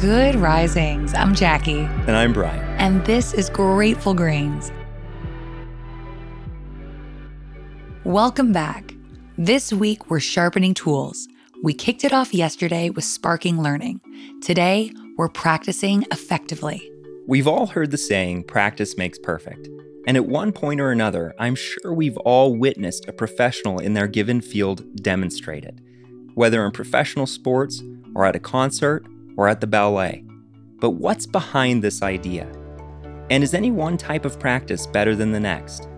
Good risings. I'm Jackie. And I'm Brian. And this is Grateful Grains. Welcome back. This week, we're sharpening tools. We kicked it off yesterday with sparking learning. Today, we're practicing effectively. We've all heard the saying, practice makes perfect. And at one point or another, I'm sure we've all witnessed a professional in their given field demonstrate it, whether in professional sports, or at a concert, or at the ballet. But what's behind this idea? And is any one type of practice better than the next?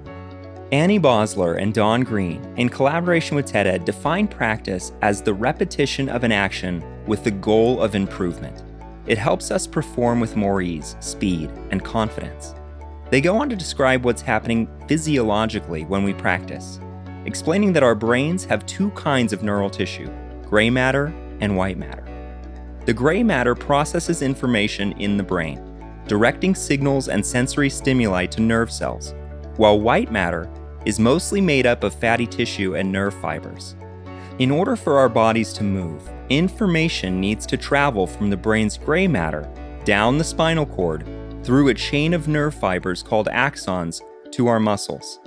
Annie Bosler and Don Greene, in collaboration with TED Ed, define practice as the repetition of an action with the goal of improvement. It helps us perform with more ease, speed, and confidence. They go on to describe what's happening physiologically when we practice, explaining that our brains have two kinds of neural tissue gray matter and white matter. The gray matter processes information in the brain, directing signals and sensory stimuli to nerve cells, while white matter is mostly made up of fatty tissue and nerve fibers. In order for our bodies to move, information needs to travel from the brain's gray matter down the spinal cord through a chain of nerve fibers called axons to our muscles.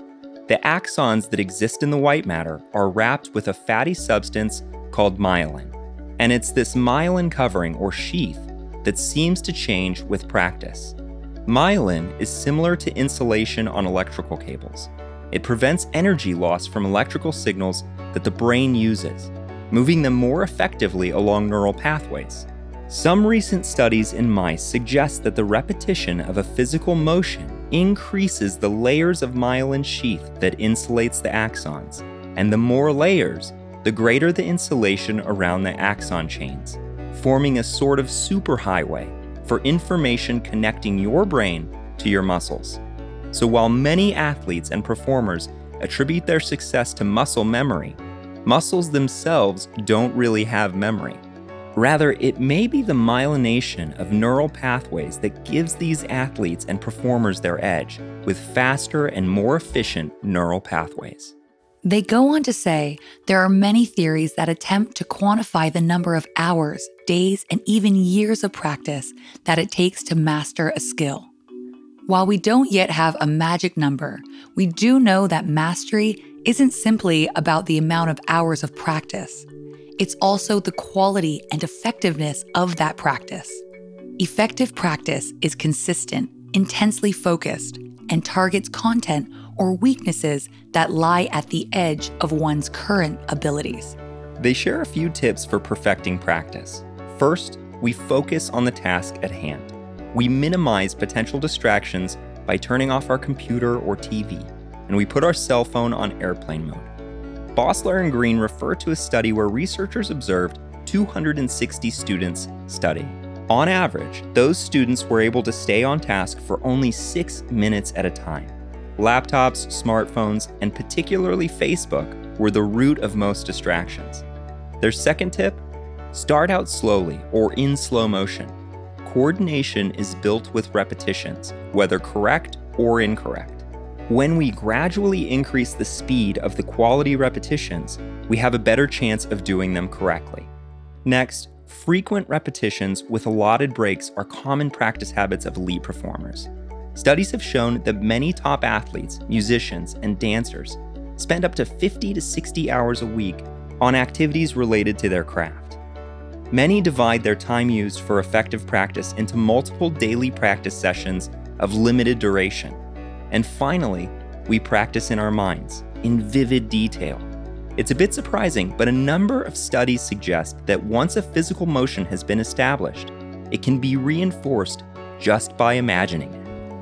The axons that exist in the white matter are wrapped with a fatty substance called myelin. And it's this myelin covering or sheath that seems to change with practice. Myelin is similar to insulation on electrical cables. It prevents energy loss from electrical signals that the brain uses, moving them more effectively along neural pathways. Some recent studies in mice suggest that the repetition of a physical motion increases the layers of myelin sheath that insulates the axons, and the more layers, the greater the insulation around the axon chains, forming a sort of superhighway for information connecting your brain to your muscles. So while many athletes and performers attribute their success to muscle memory, muscles themselves don't really have memory. Rather, it may be the myelination of neural pathways that gives these athletes and performers their edge with faster and more efficient neural pathways. They go on to say there are many theories that attempt to quantify the number of hours, days, and even years of practice that it takes to master a skill. While we don't yet have a magic number, we do know that mastery isn't simply about the amount of hours of practice. It's also the quality and effectiveness of that practice. Effective practice is consistent, intensely focused, and targets content or weaknesses that lie at the edge of one's current abilities. They share a few tips for perfecting practice. First, we focus on the task at hand. We minimize potential distractions by turning off our computer or TV, and we put our cell phone on airplane mode. Bosler and Greene refer to a study where researchers observed 260 students study. On average, those students were able to stay on task for only six minutes at a time. Laptops, smartphones, and particularly Facebook were the root of most distractions. Their second tip start out slowly or in slow motion. Coordination is built with repetitions, whether correct or incorrect. When we gradually increase the speed of the quality repetitions, we have a better chance of doing them correctly. Next, frequent repetitions with allotted breaks are common practice habits of elite performers. Studies have shown that many top athletes, musicians, and dancers spend up to 50 to 60 hours a week on activities related to their craft. Many divide their time used for effective practice into multiple daily practice sessions of limited duration and finally, we practice in our minds, in vivid detail. It's a bit surprising, but a number of studies suggest that once a physical motion has been established, it can be reinforced just by imagining it.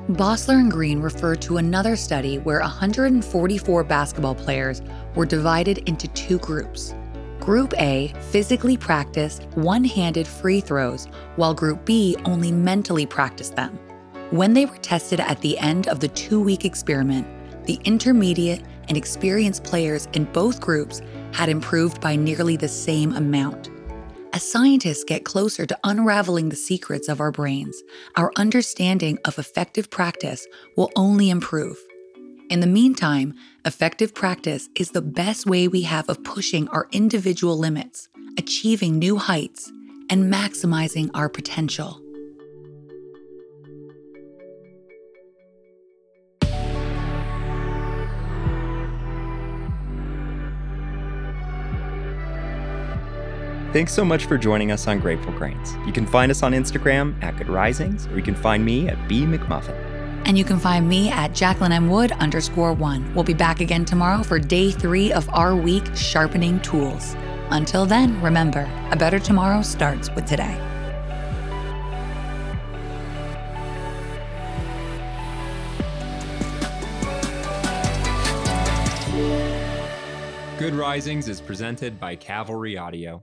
Bosler and Greene refer to another study where 144 basketball players were divided into two groups. Group A physically practiced one handed free throws, while Group B only mentally practiced them. When they were tested at the end of the two week experiment, the intermediate and experienced players in both groups had improved by nearly the same amount. As scientists get closer to unraveling the secrets of our brains, our understanding of effective practice will only improve. In the meantime, effective practice is the best way we have of pushing our individual limits, achieving new heights, and maximizing our potential. Thanks so much for joining us on Grateful Grains. You can find us on Instagram at Good Risings, or you can find me at B McMuffin. And you can find me at Jacqueline M. Wood underscore one. We'll be back again tomorrow for day three of our week sharpening tools. Until then, remember, a better tomorrow starts with today. Good Risings is presented by Cavalry Audio.